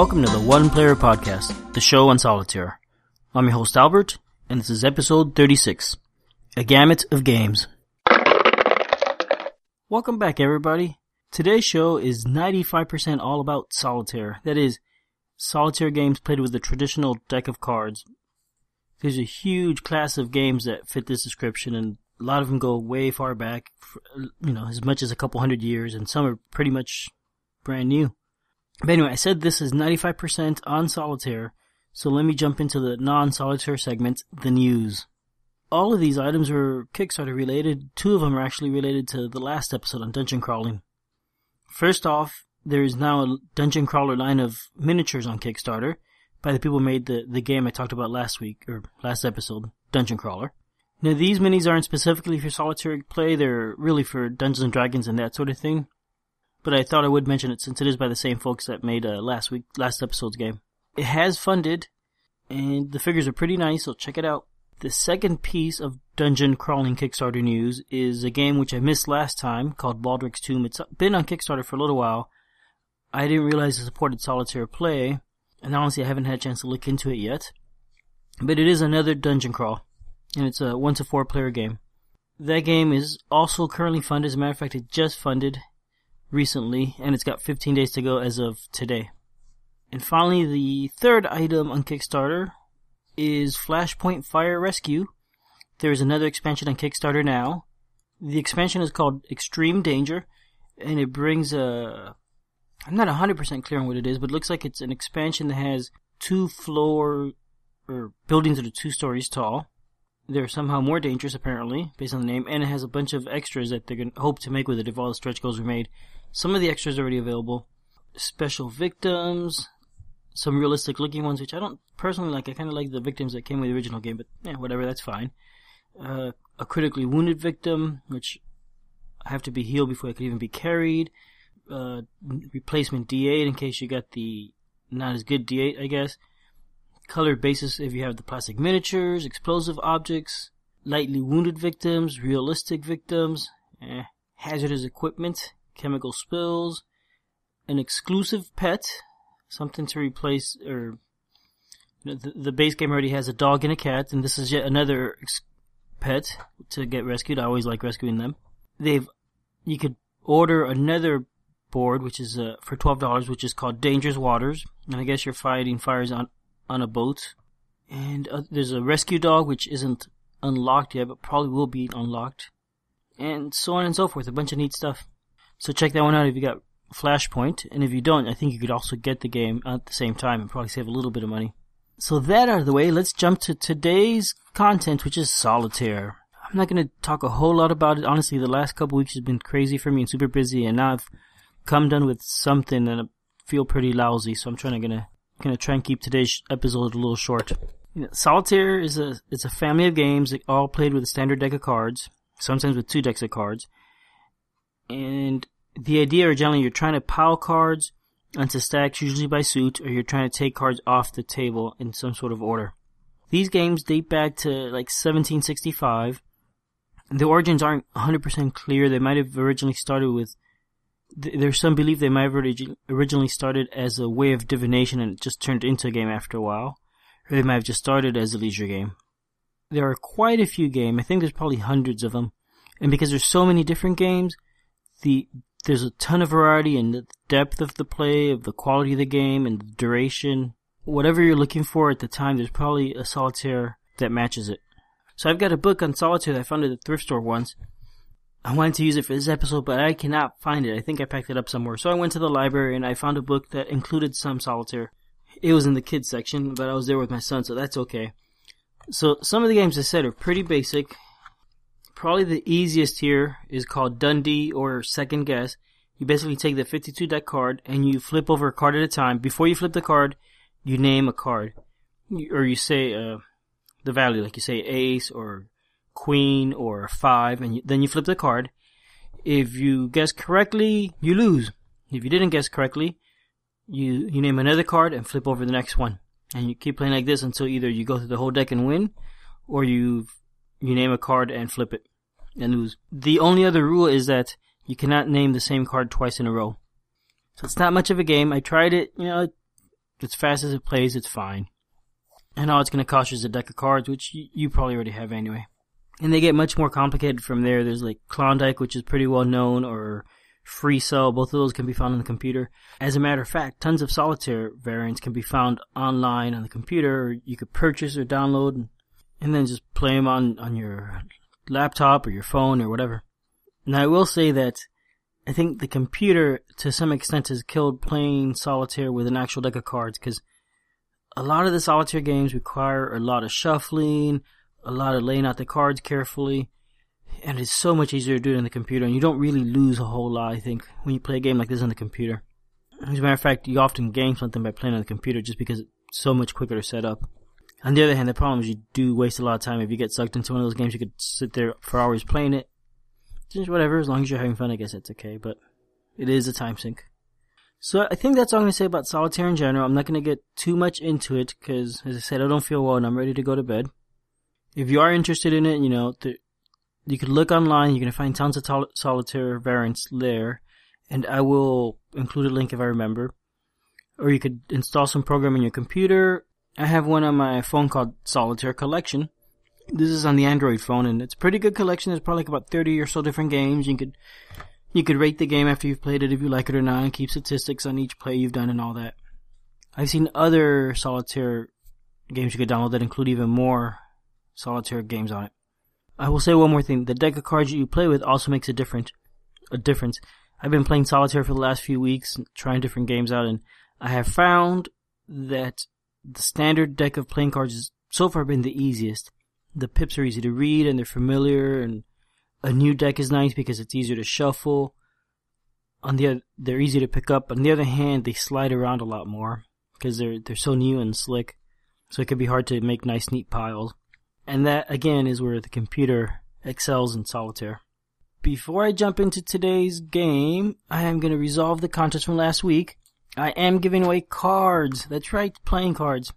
Welcome to the One Player Podcast, the show on solitaire. I'm your host Albert, and this is episode 36, A Gamut of Games. Welcome back everybody. Today's show is 95% all about solitaire. That is, solitaire games played with a traditional deck of cards. There's a huge class of games that fit this description and a lot of them go way far back, you know, as much as a couple hundred years, and some are pretty much brand new. But anyway, I said this is 95% on solitaire, so let me jump into the non-solitaire segment, the news. All of these items are Kickstarter related. Two of them are actually related to the last episode on dungeon crawling. First off, there is now a dungeon crawler line of miniatures on Kickstarter by the people who made the, the game I talked about last week, or last episode, Dungeon Crawler. Now these minis aren't specifically for solitary play, they're really for Dungeons and Dragons and that sort of thing but I thought I would mention it since it is by the same folks that made uh, last week, last episode's game. It has funded, and the figures are pretty nice, so check it out. The second piece of dungeon crawling Kickstarter news is a game which I missed last time called Baldrick's Tomb. It's been on Kickstarter for a little while. I didn't realize it supported solitaire play, and honestly I haven't had a chance to look into it yet. But it is another dungeon crawl, and it's a one to four player game. That game is also currently funded. As a matter of fact, it just funded recently, and it's got 15 days to go as of today. And finally, the third item on Kickstarter is Flashpoint Fire Rescue. There's another expansion on Kickstarter now. The expansion is called Extreme Danger, and it brings a. I'm not 100% clear on what it is, but it looks like it's an expansion that has two floor or buildings that are two stories tall. They're somehow more dangerous, apparently, based on the name, and it has a bunch of extras that they're going to hope to make with it if all the stretch goals are made. Some of the extras already available. Special victims, some realistic looking ones, which I don't personally like. I kind of like the victims that came with the original game, but yeah, whatever, that's fine. Uh, a critically wounded victim, which I have to be healed before I could even be carried. Uh, replacement D8 in case you got the not as good D8, I guess. Colored bases if you have the plastic miniatures, explosive objects, lightly wounded victims, realistic victims, eh, hazardous equipment, chemical spills, an exclusive pet, something to replace, or you know, the, the, base game already has a dog and a cat, and this is yet another ex- pet to get rescued. I always like rescuing them. They've, you could order another board, which is uh, for twelve dollars, which is called Dangerous Waters, and I guess you're fighting fires on on a boat. And uh, there's a rescue dog, which isn't unlocked yet, but probably will be unlocked, and so on and so forth. A bunch of neat stuff. So check that one out if you got Flashpoint, and if you don't, I think you could also get the game at the same time and probably save a little bit of money. So that out of the way, let's jump to today's content, which is Solitaire. I'm not going to talk a whole lot about it. Honestly, the last couple weeks has been crazy for me and super busy, and now I've come done with something and I feel pretty lousy. So I'm trying to gonna gonna try and keep today's episode a little short. You know, Solitaire is a it's a family of games that all played with a standard deck of cards, sometimes with two decks of cards and the idea originally you're trying to pile cards onto stacks, usually by suit, or you're trying to take cards off the table in some sort of order. These games date back to like 1765. The origins aren't 100% clear. They might have originally started with. There's some belief they might have originally started as a way of divination and it just turned into a game after a while. Or they might have just started as a leisure game. There are quite a few games. I think there's probably hundreds of them. And because there's so many different games, the there's a ton of variety in the depth of the play, of the quality of the game, and the duration. Whatever you're looking for at the time, there's probably a solitaire that matches it. So I've got a book on solitaire that I found at the thrift store once. I wanted to use it for this episode, but I cannot find it. I think I packed it up somewhere. So I went to the library and I found a book that included some solitaire. It was in the kids section, but I was there with my son, so that's okay. So some of the games I said are pretty basic. Probably the easiest here is called Dundee or Second Guess. You basically take the 52 deck card and you flip over a card at a time. Before you flip the card, you name a card. Or you say uh, the value, like you say ace or queen or five, and you, then you flip the card. If you guess correctly, you lose. If you didn't guess correctly, you, you name another card and flip over the next one. And you keep playing like this until either you go through the whole deck and win, or you you name a card and flip it and lose. The only other rule is that you cannot name the same card twice in a row. So it's not much of a game. I tried it, you know, as fast as it plays, it's fine. And all it's going to cost you is a deck of cards, which you, probably already have anyway. And they get much more complicated from there. There's like Klondike, which is pretty well known, or Free Cell. Both of those can be found on the computer. As a matter of fact, tons of solitaire variants can be found online on the computer, you could purchase or download, and then just play them on, on your laptop or your phone or whatever. Now I will say that I think the computer to some extent has killed playing solitaire with an actual deck of cards because a lot of the solitaire games require a lot of shuffling, a lot of laying out the cards carefully, and it's so much easier to do it on the computer, and you don't really lose a whole lot, I think, when you play a game like this on the computer. As a matter of fact, you often gain something by playing on the computer just because it's so much quicker to set up. On the other hand, the problem is you do waste a lot of time. If you get sucked into one of those games, you could sit there for hours playing it. Just whatever, as long as you're having fun, I guess it's okay, but it is a time sink. So I think that's all I'm to say about solitaire in general. I'm not to get too much into it because, as I said, I don't feel well and I'm ready to go to bed. If you are interested in it, you know, you could look online. You're to find tons of tol- solitaire variants there, and I will include a link if I remember. Or you could install some program on your computer. I have one on my phone called Solitaire Collection. This is on the Android phone, and it's a pretty good collection. There's probably like about 30 or so different games. You could you could rate the game after you've played it if you like it or not, and keep statistics on each play you've done and all that. I've seen other solitaire games you could download that include even more solitaire games on it. I will say one more thing. The deck of cards that you play with also makes a different, a difference. I've been playing solitaire for the last few weeks, trying different games out, and I have found that the standard deck of playing cards has so far been the easiest. The pips are easy to read and they're familiar, and a new deck is nice because it's easier to shuffle. On the other, they're easy to pick up. On the other hand, they slide around a lot more because they're they're so new and slick, so it can be hard to make nice, neat piles. And that, again, is where the computer excels in solitaire. Before I jump into today's game, I am going to resolve the contest from last week. I am giving away cards. That's right, playing cards.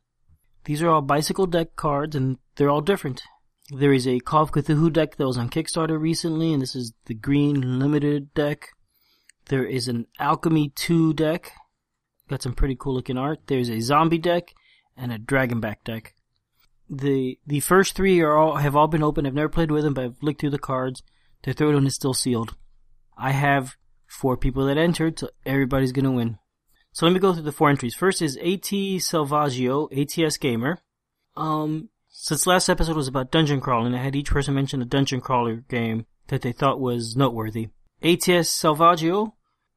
These are all bicycle deck cards, and they're all different. There is a Call of Cthulhu deck that was on Kickstarter recently, and this is the green limited deck. There is an Alchemy 2 deck. Got some pretty cool looking art. There's a zombie deck and a dragonback deck the the first three are all have all been open. I've never played with them, but I've looked through the cards. The third one is still sealed. I have four people that entered, so everybody's gonna win. So let me go through the four entries. First is AT Salvaggio, ATS Gamer. Um, since last episode was about dungeon crawling, I had each person mention a dungeon crawler game that they thought was noteworthy. ATS Salvaggio,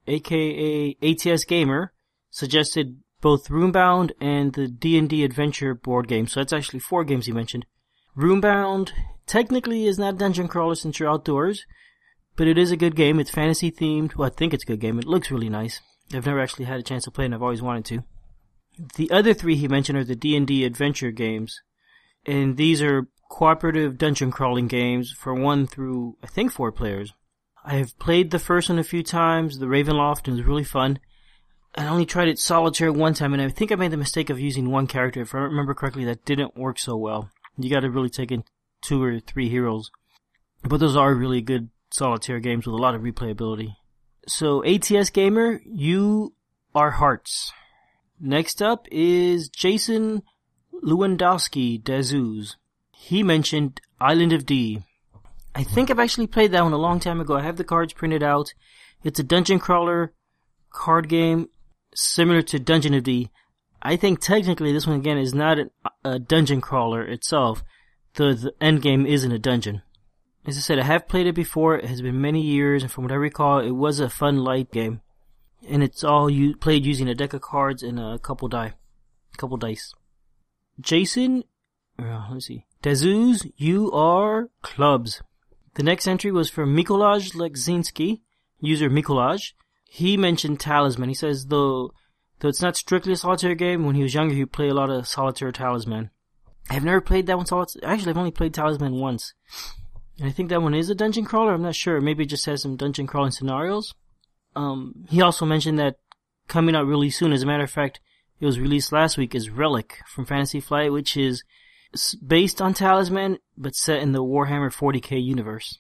aka ATS Gamer, suggested both Runebound and the D&D Adventure board game. So that's actually four games he mentioned. Runebound technically is not a dungeon crawler since you're outdoors, but it is a good game. It's fantasy themed. Well, I think it's a good game. It looks really nice. I've never actually had a chance to play and I've always wanted to. The other three he mentioned are the D&D Adventure games. And these are cooperative dungeon crawling games for one through, I think, four players. I have played the first one a few times, the Ravenloft, and it was really fun. I only tried it solitaire one time, and I think I made the mistake of using one character. If I remember correctly, that didn't work so well. You got to really take in two or three heroes. But those are really good solitaire games with a lot of replayability. So ATS Gamer, you are hearts. Next up is Jason Lewandowski Dazuz. He mentioned Island of D. I think I've actually played that one a long time ago. I have the cards printed out. It's a dungeon crawler card game similar to Dungeon of D. I think technically this one again is not a dungeon crawler itself. The, the end game isn't a dungeon. As I said, I have played it before. It has been many years, and from what I recall, it was a fun light game. And it's all you played using a deck of cards and a couple die, a couple dice. Jason, uh, let's see, Dazuz, you are clubs. The next entry was from Mikolaj Lekzinski, user Mikolaj. He mentioned Talisman. He says though though it's not strictly a solitaire game, when he was younger he played a lot of solitaire Talisman. I've never played that one solitaire. Actually, I've only played Talisman once. I think that one is a dungeon crawler. I'm not sure. Maybe it just has some dungeon crawling scenarios. Um, he also mentioned that coming out really soon. As a matter of fact, it was released last week. Is Relic from Fantasy Flight, which is based on Talisman but set in the Warhammer 40k universe.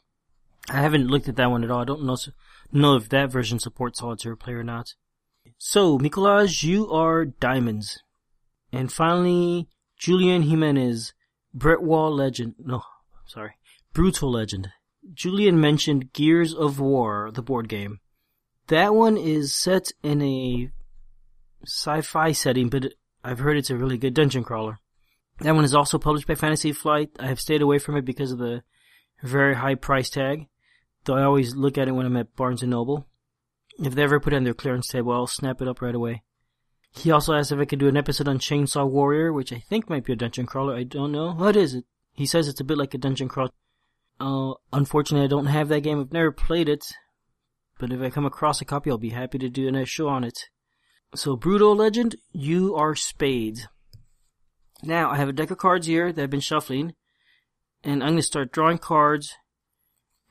I haven't looked at that one at all. I don't know know if that version supports solitaire play or not. So, Mikolaj, you are diamonds. And finally, Julian Jimenez, Brett Wall legend. No, sorry, Brutal legend. Julian mentioned Gears of War, the board game. That one is set in a sci-fi setting, but I've heard it's a really good dungeon crawler. That one is also published by Fantasy Flight. I have stayed away from it because of the very high price tag, though I always look at it when I'm at Barnes & Noble. If they ever put it on their clearance table, I'll snap it up right away. He also asked if I could do an episode on Chainsaw Warrior, which I think might be a dungeon crawler. I don't know. What is it? He says it's a bit like a dungeon crawl. Uh, unfortunately, I don't have that game. I've never played it. But if I come across a copy, I'll be happy to do a nice show on it. So, Brutal Legend, you are Spades. Now, I have a deck of cards here that I've been shuffling. And I'm going to start drawing cards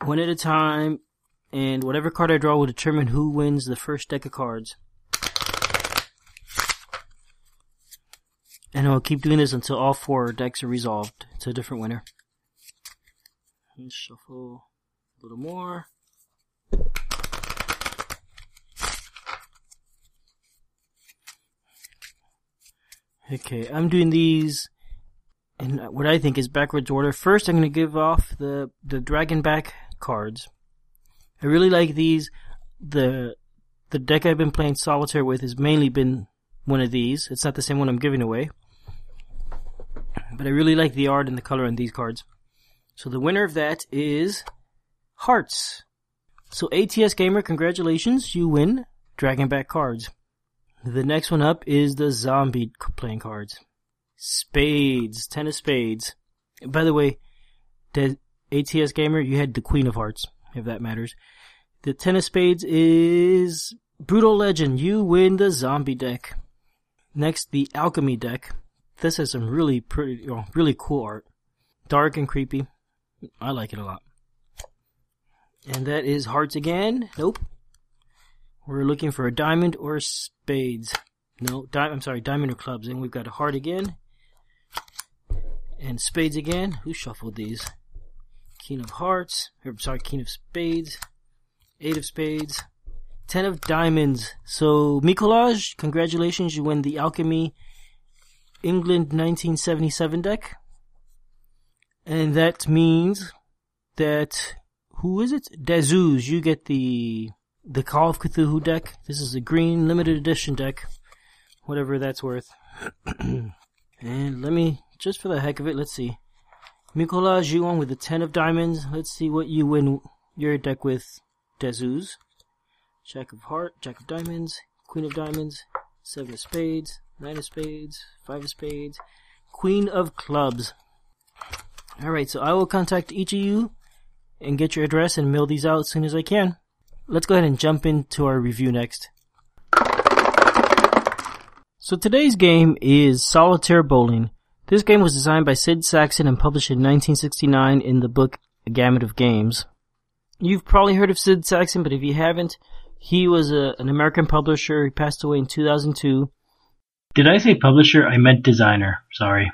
one at a time. And whatever card I draw will determine who wins the first deck of cards. And I'll keep doing this until all four decks are resolved. It's a different winner. Shuffle a little more. Okay, I'm doing these in what I think is backwards order. First, I'm going to give off the the dragon back cards. I really like these. The the deck I've been playing solitaire with has mainly been one of these. It's not the same one I'm giving away. But I really like the art and the color on these cards. So the winner of that is Hearts. So ATS Gamer, congratulations, you win Dragon Back cards. The next one up is the zombie playing cards. Spades, ten of spades. By the way, the ATS Gamer, you had the Queen of Hearts, if that matters. The ten of spades is Brutal Legend. You win the zombie deck. Next, the Alchemy deck. This has some really pretty, oh, really cool art. Dark and creepy. I like it a lot. And that is hearts again. Nope. We're looking for a diamond or spades. No, di- I'm sorry, diamond or clubs. And we've got a heart again. And spades again. Who shuffled these? King of hearts. Or, sorry, king of spades. Eight of spades. Ten of diamonds. So, Mikolaj, congratulations. You win the Alchemy England 1977 deck. And that means that, who is it? Dazuz, you get the the Call of Cthulhu deck. This is a green limited edition deck, whatever that's worth. and let me, just for the heck of it, let's see. Mikolaj won with the 10 of diamonds. Let's see what you win your deck with Dazuz. Jack of heart, Jack of diamonds, Queen of diamonds, Seven of spades, Nine of spades, Five of spades, Queen of clubs. Alright, so I will contact each of you and get your address and mail these out as soon as I can. Let's go ahead and jump into our review next. So today's game is Solitaire Bowling. This game was designed by Sid Sackson and published in 1969 in the book A Gamut of Games. You've probably heard of Sid Sackson, but if you haven't, he was a, an American publisher. He passed away in 2002. Did I say publisher? I meant designer. Sorry.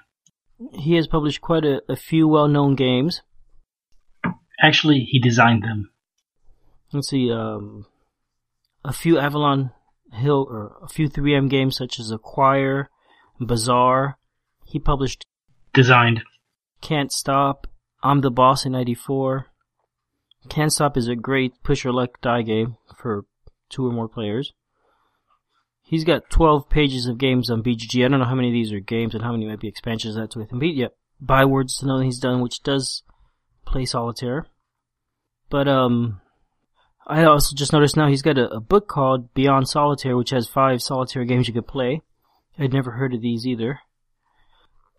He has published quite a, a few well-known games. Actually, he designed them let's see, um, a few Avalon Hill or a few 3M games such as Acquire, Bazaar. He published Designed. Can't Stop, I'm the Boss in 94. Can't Stop is a great push your luck die game for two or more players. He's got 12 pages of games on BGG. I don't know how many of these are games and how many might be expansions that's with him. Yeah, Bywords to know that he's done, which does play solitaire. But um, I also just noticed now he's got a, a, book called Beyond Solitaire, which has five solitaire games you could play. I'd never heard of these either.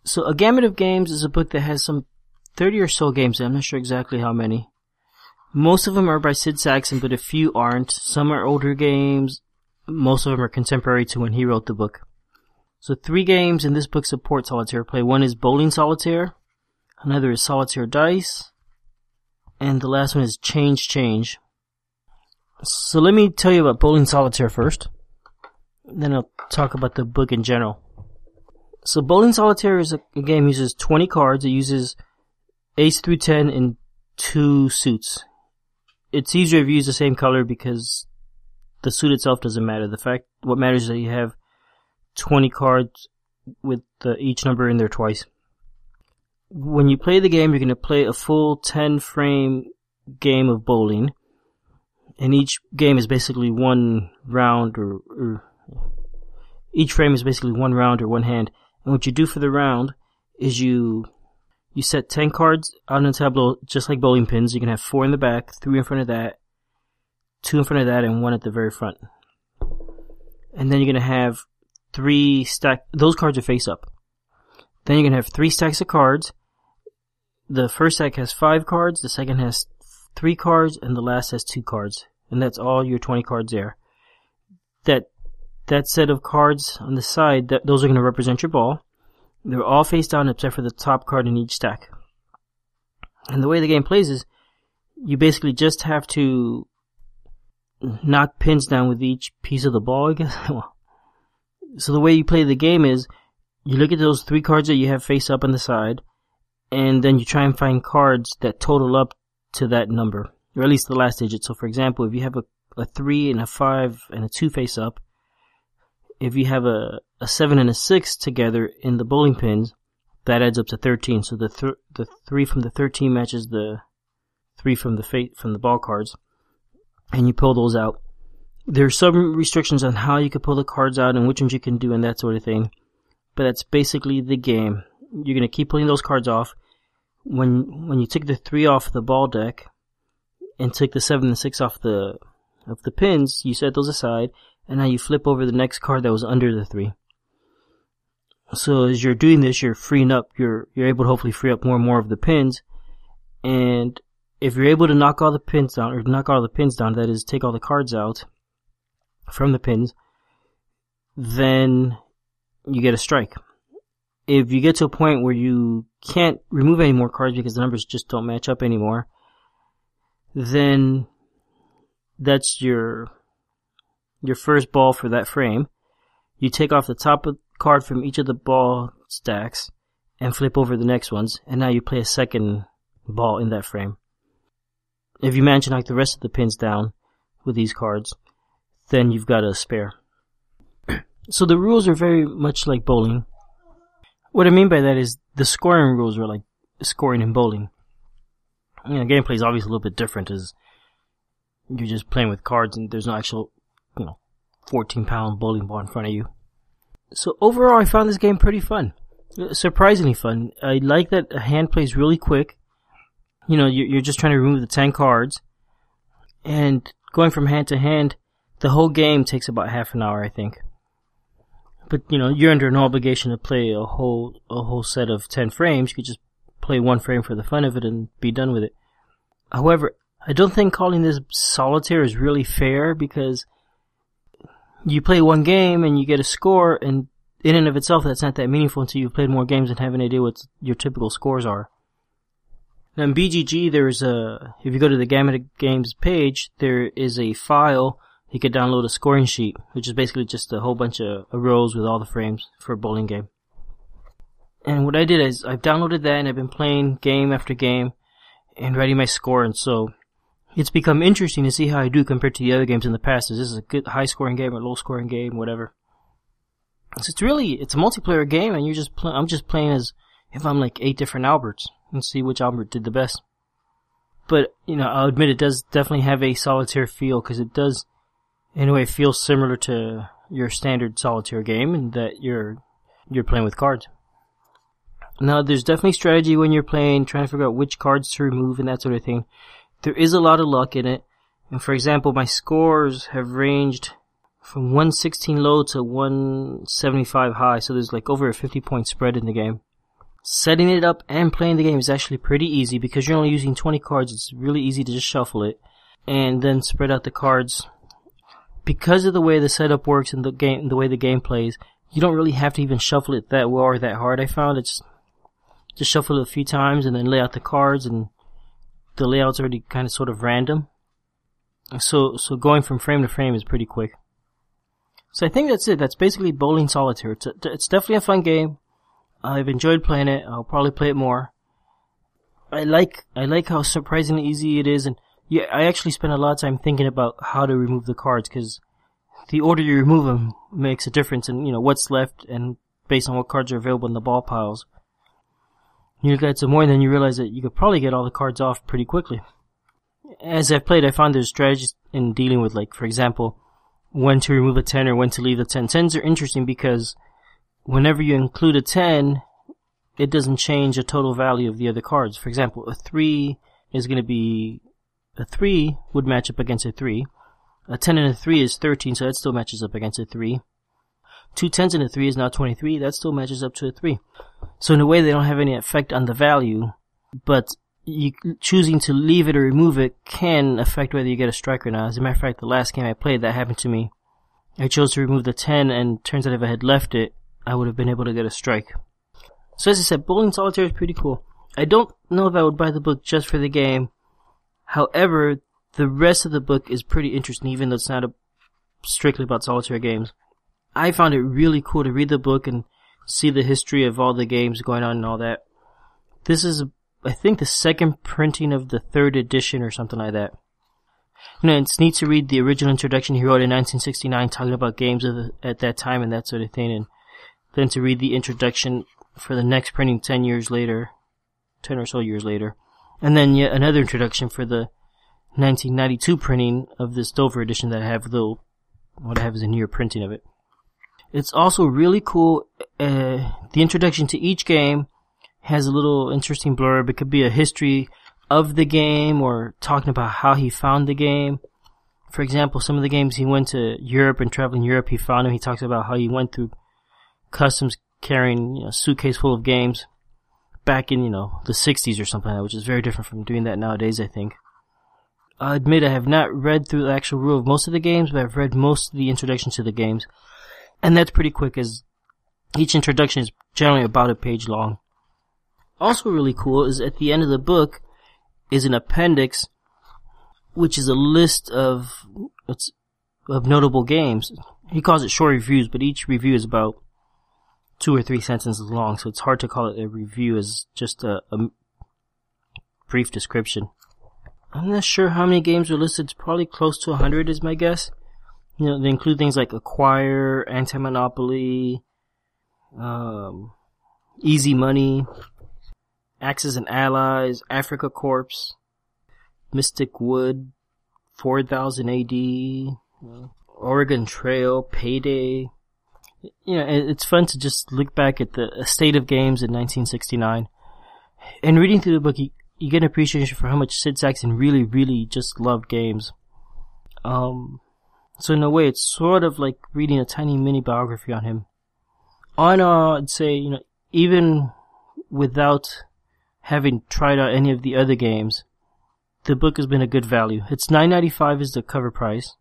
So, A Gamut of Games is a book that has some 30 or so games. I'm not sure exactly how many. Most of them are by Sid Sackson, but a few aren't. Some are older games. Most of them are contemporary to when he wrote the book. So three games in this book support solitaire play. One is Bowling Solitaire. Another is Solitaire Dice. And the last one is Change Change. So let me tell you about Bowling Solitaire first. Then I'll talk about the book in general. So Bowling Solitaire is a, a game uses 20 cards. It uses ace through 10 in two suits. It's easier if you use the same color because the suit itself doesn't matter. The fact, what matters is that you have 20 cards with the, each number in there twice. When you play the game, you're going to play a full 10 frame game of bowling. And each game is basically one round or, or each frame is basically one round or one hand. And what you do for the round is you you set 10 cards on a tableau just like bowling pins. You can have four in the back, three in front of that, two in front of that, and one at the very front. And then you're to have three stack, those cards are face up. Then you're to have three stacks of cards. The first stack has five cards, the second has three cards, and the last has two cards. And that's all your 20 cards there. That, that set of cards on the side, that, those are to represent your ball. They're all face down except for the top card in each stack. And the way the game plays is, you basically just have to knock pins down with each piece of the ball, I guess. so the way you play the game is, you look at those three cards that you have face up on the side, and then you try and find cards that total up to that number, or at least the last digit. So for example, if you have a, a three and a five and a two face up, if you have a, a 7 and a 6 together in the bowling pins, that adds up to 13. So the th- the 3 from the 13 matches the 3 from the fate from the ball cards. And you pull those out. There's some restrictions on how you can pull the cards out and which ones you can do and that sort of thing. But that's basically the game. You're gonna keep pulling those cards off. When when you take the three off the ball deck and take the seven and six off the of the pins, you set those aside and now you flip over the next card that was under the three. So as you're doing this, you're freeing up, you're, you're able to hopefully free up more and more of the pins. And if you're able to knock all the pins down, or knock all the pins down, that is, take all the cards out from the pins, then you get a strike. If you get to a point where you can't remove any more cards because the numbers just don't match up anymore, then that's your your first ball for that frame. You take off the top of card from each of the ball stacks and flip over the next ones, and now you play a second ball in that frame. If you manage to knock the rest of the pins down with these cards, then you've got a spare. so the rules are very much like bowling. What I mean by that is the scoring rules are like scoring in bowling. You know, gameplay is obviously a little bit different as you're just playing with cards and there's no actual you know, 14 pound bowling ball in front of you. So overall, I found this game pretty fun. Surprisingly fun. I like that a hand plays really quick. You know, you're just trying to remove the 10 cards. And going from hand to hand, the whole game takes about half an hour, I think. But, you know, you're under no obligation to play a whole, a whole set of 10 frames. You could just play one frame for the fun of it and be done with it. However, I don't think calling this solitaire is really fair because you play one game and you get a score, and in and of itself, that's not that meaningful until you've played more games and have an idea what your typical scores are. Now in BGG, there's a, if you go to the Gamut Games page, there is a file you could download a scoring sheet, which is basically just a whole bunch of rows with all the frames for a bowling game. And what I did is I've downloaded that and I've been playing game after game and writing my score, and so it's become interesting to see how I do compared to the other games in the past. Is this a good high scoring game or low scoring game, whatever? So it's really it's a multiplayer game, and you're just pl- I'm just playing as if I'm like eight different Alberts and see which Albert did the best. But you know, I'll admit it does definitely have a solitaire feel because it does, in a way, feel similar to your standard solitaire game, in that you're you're playing with cards. Now, there's definitely strategy when you're playing, trying to figure out which cards to remove and that sort of thing there is a lot of luck in it. And for example, my scores have ranged from 116 low to 175 high, so there's like over a 50 point spread in the game. Setting it up and playing the game is actually pretty easy because you're only using 20 cards. It's really easy to just shuffle it and then spread out the cards. Because of the way the setup works and the game, the way the game plays, you don't really have to even shuffle it that well or that hard. I found it's just shuffle it a few times and then lay out the cards and the layout's already kind of sort of random. So, so going from frame to frame is pretty quick. So I think that's it. That's basically Bowling Solitaire. It's, a, it's definitely a fun game. I've enjoyed playing it. I'll probably play it more. I like, I like how surprisingly easy it is and yeah, I actually spent a lot of time thinking about how to remove the cards because the order you remove them makes a difference and you know, what's left and based on what cards are available in the ball piles. You look at some more, and then you realize that you could probably get all the cards off pretty quickly. As I've played, I found there's strategies in dealing with, like, for example, when to remove a 10 or when to leave the 10. 10s are interesting because whenever you include a 10, it doesn't change the total value of the other cards. For example, a 3 is going to be, a 3 would match up against a 3. A 10 and a 3 is 13, so that still matches up against a 3. Two tens and a 3 is now 23, that still matches up to a 3. So in a way, they don't have any effect on the value, but you choosing to leave it or remove it can affect whether you get a strike or not. As a matter of fact, the last game I played, that happened to me. I chose to remove the 10, and turns out if I had left it, I would have been able to get a strike. So as I said, Bowling Solitaire is pretty cool. I don't know if I would buy the book just for the game. However, the rest of the book is pretty interesting, even though it's not a, strictly about solitaire games. I found it really cool to read the book and see the history of all the games going on and all that. This is, I think, the second printing of the third edition or something like that. You know, it's neat to read the original introduction he wrote in 1969 talking about games the, at that time and that sort of thing, and then to read the introduction for the next printing 10 years later, 10 or so years later, and then yet another introduction for the 1992 printing of this Dover edition that I have, though what I have is a newer printing of it. It's also really cool. Uh, the introduction to each game has a little interesting blurb. It could be a history of the game or talking about how he found the game. For example, some of the games he went to Europe and traveling Europe, he found them. He talks about how he went through customs carrying a suitcase full of games back in, you know, the 60s or something like that, which is very different from doing that nowadays, I think. I admit I have not read through the actual rule of most of the games, but I've read most of the introductions to the games. And that's pretty quick as each introduction is generally about a page long. Also really cool is at the end of the book is an appendix which is a list of of notable games. He calls it short reviews, but each review is about two or three sentences long, so it's hard to call it a review as just a, a brief description. I'm not sure how many games are listed. Probably close to 100 is my guess. You know, they include things like Acquire, Anti-Monopoly, um, Easy Money, Axis and Allies, Afrika Korps, Mystic Wood, 4000 AD, Oregon Trail, Payday. You know, it's fun to just look back at the state of games in 1969. And reading through the book, you, you get an appreciation for how much Sid Sackson really, really just loved games. Um, so in a way, it's sort of like reading a tiny mini biography on him. On, uh, I'd say, you know, even without having tried out any of the other games, the book has been a good value. It's nine ninety five is the cover price.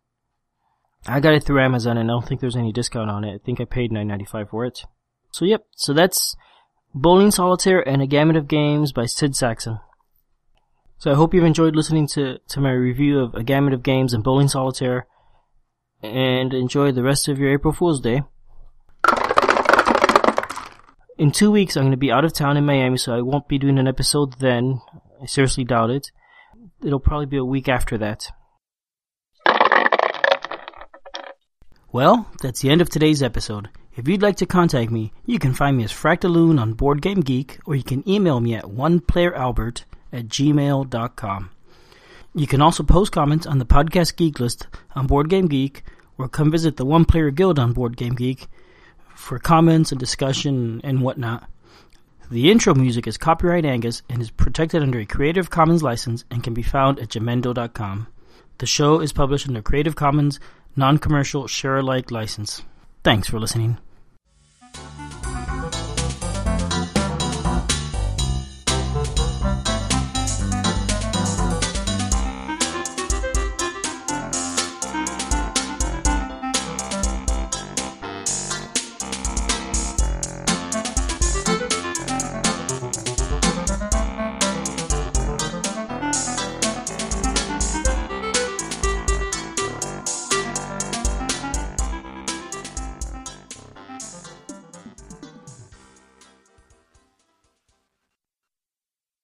I got it through Amazon and I don't think there's any discount on it. I think I paid nine ninety five for it. So yep, so that's Bowling Solitaire and a Gamut of Games by Sid Sackson. So I hope you've enjoyed listening to, to my review of A Gamut of Games and Bowling Solitaire and enjoy the rest of your April Fool's Day. In two weeks, I'm going to be out of town in Miami, so I won't be doing an episode then. I seriously doubt it. It'll probably be a week after that. Well, that's the end of today's episode. If you'd like to contact me, you can find me as Fractaloon on Board Game Geek, or you can email me at oneplayeralbert at gmail.com. You can also post comments on the podcast geek list on Board Game Geek or come visit the One Player Guild on Board Game Geek for comments and discussion and whatnot. The intro music is copyright Angus and is protected under a Creative Commons license and can be found at jamendo.com. The show is published under Creative Commons non-commercial share alike license. Thanks for listening.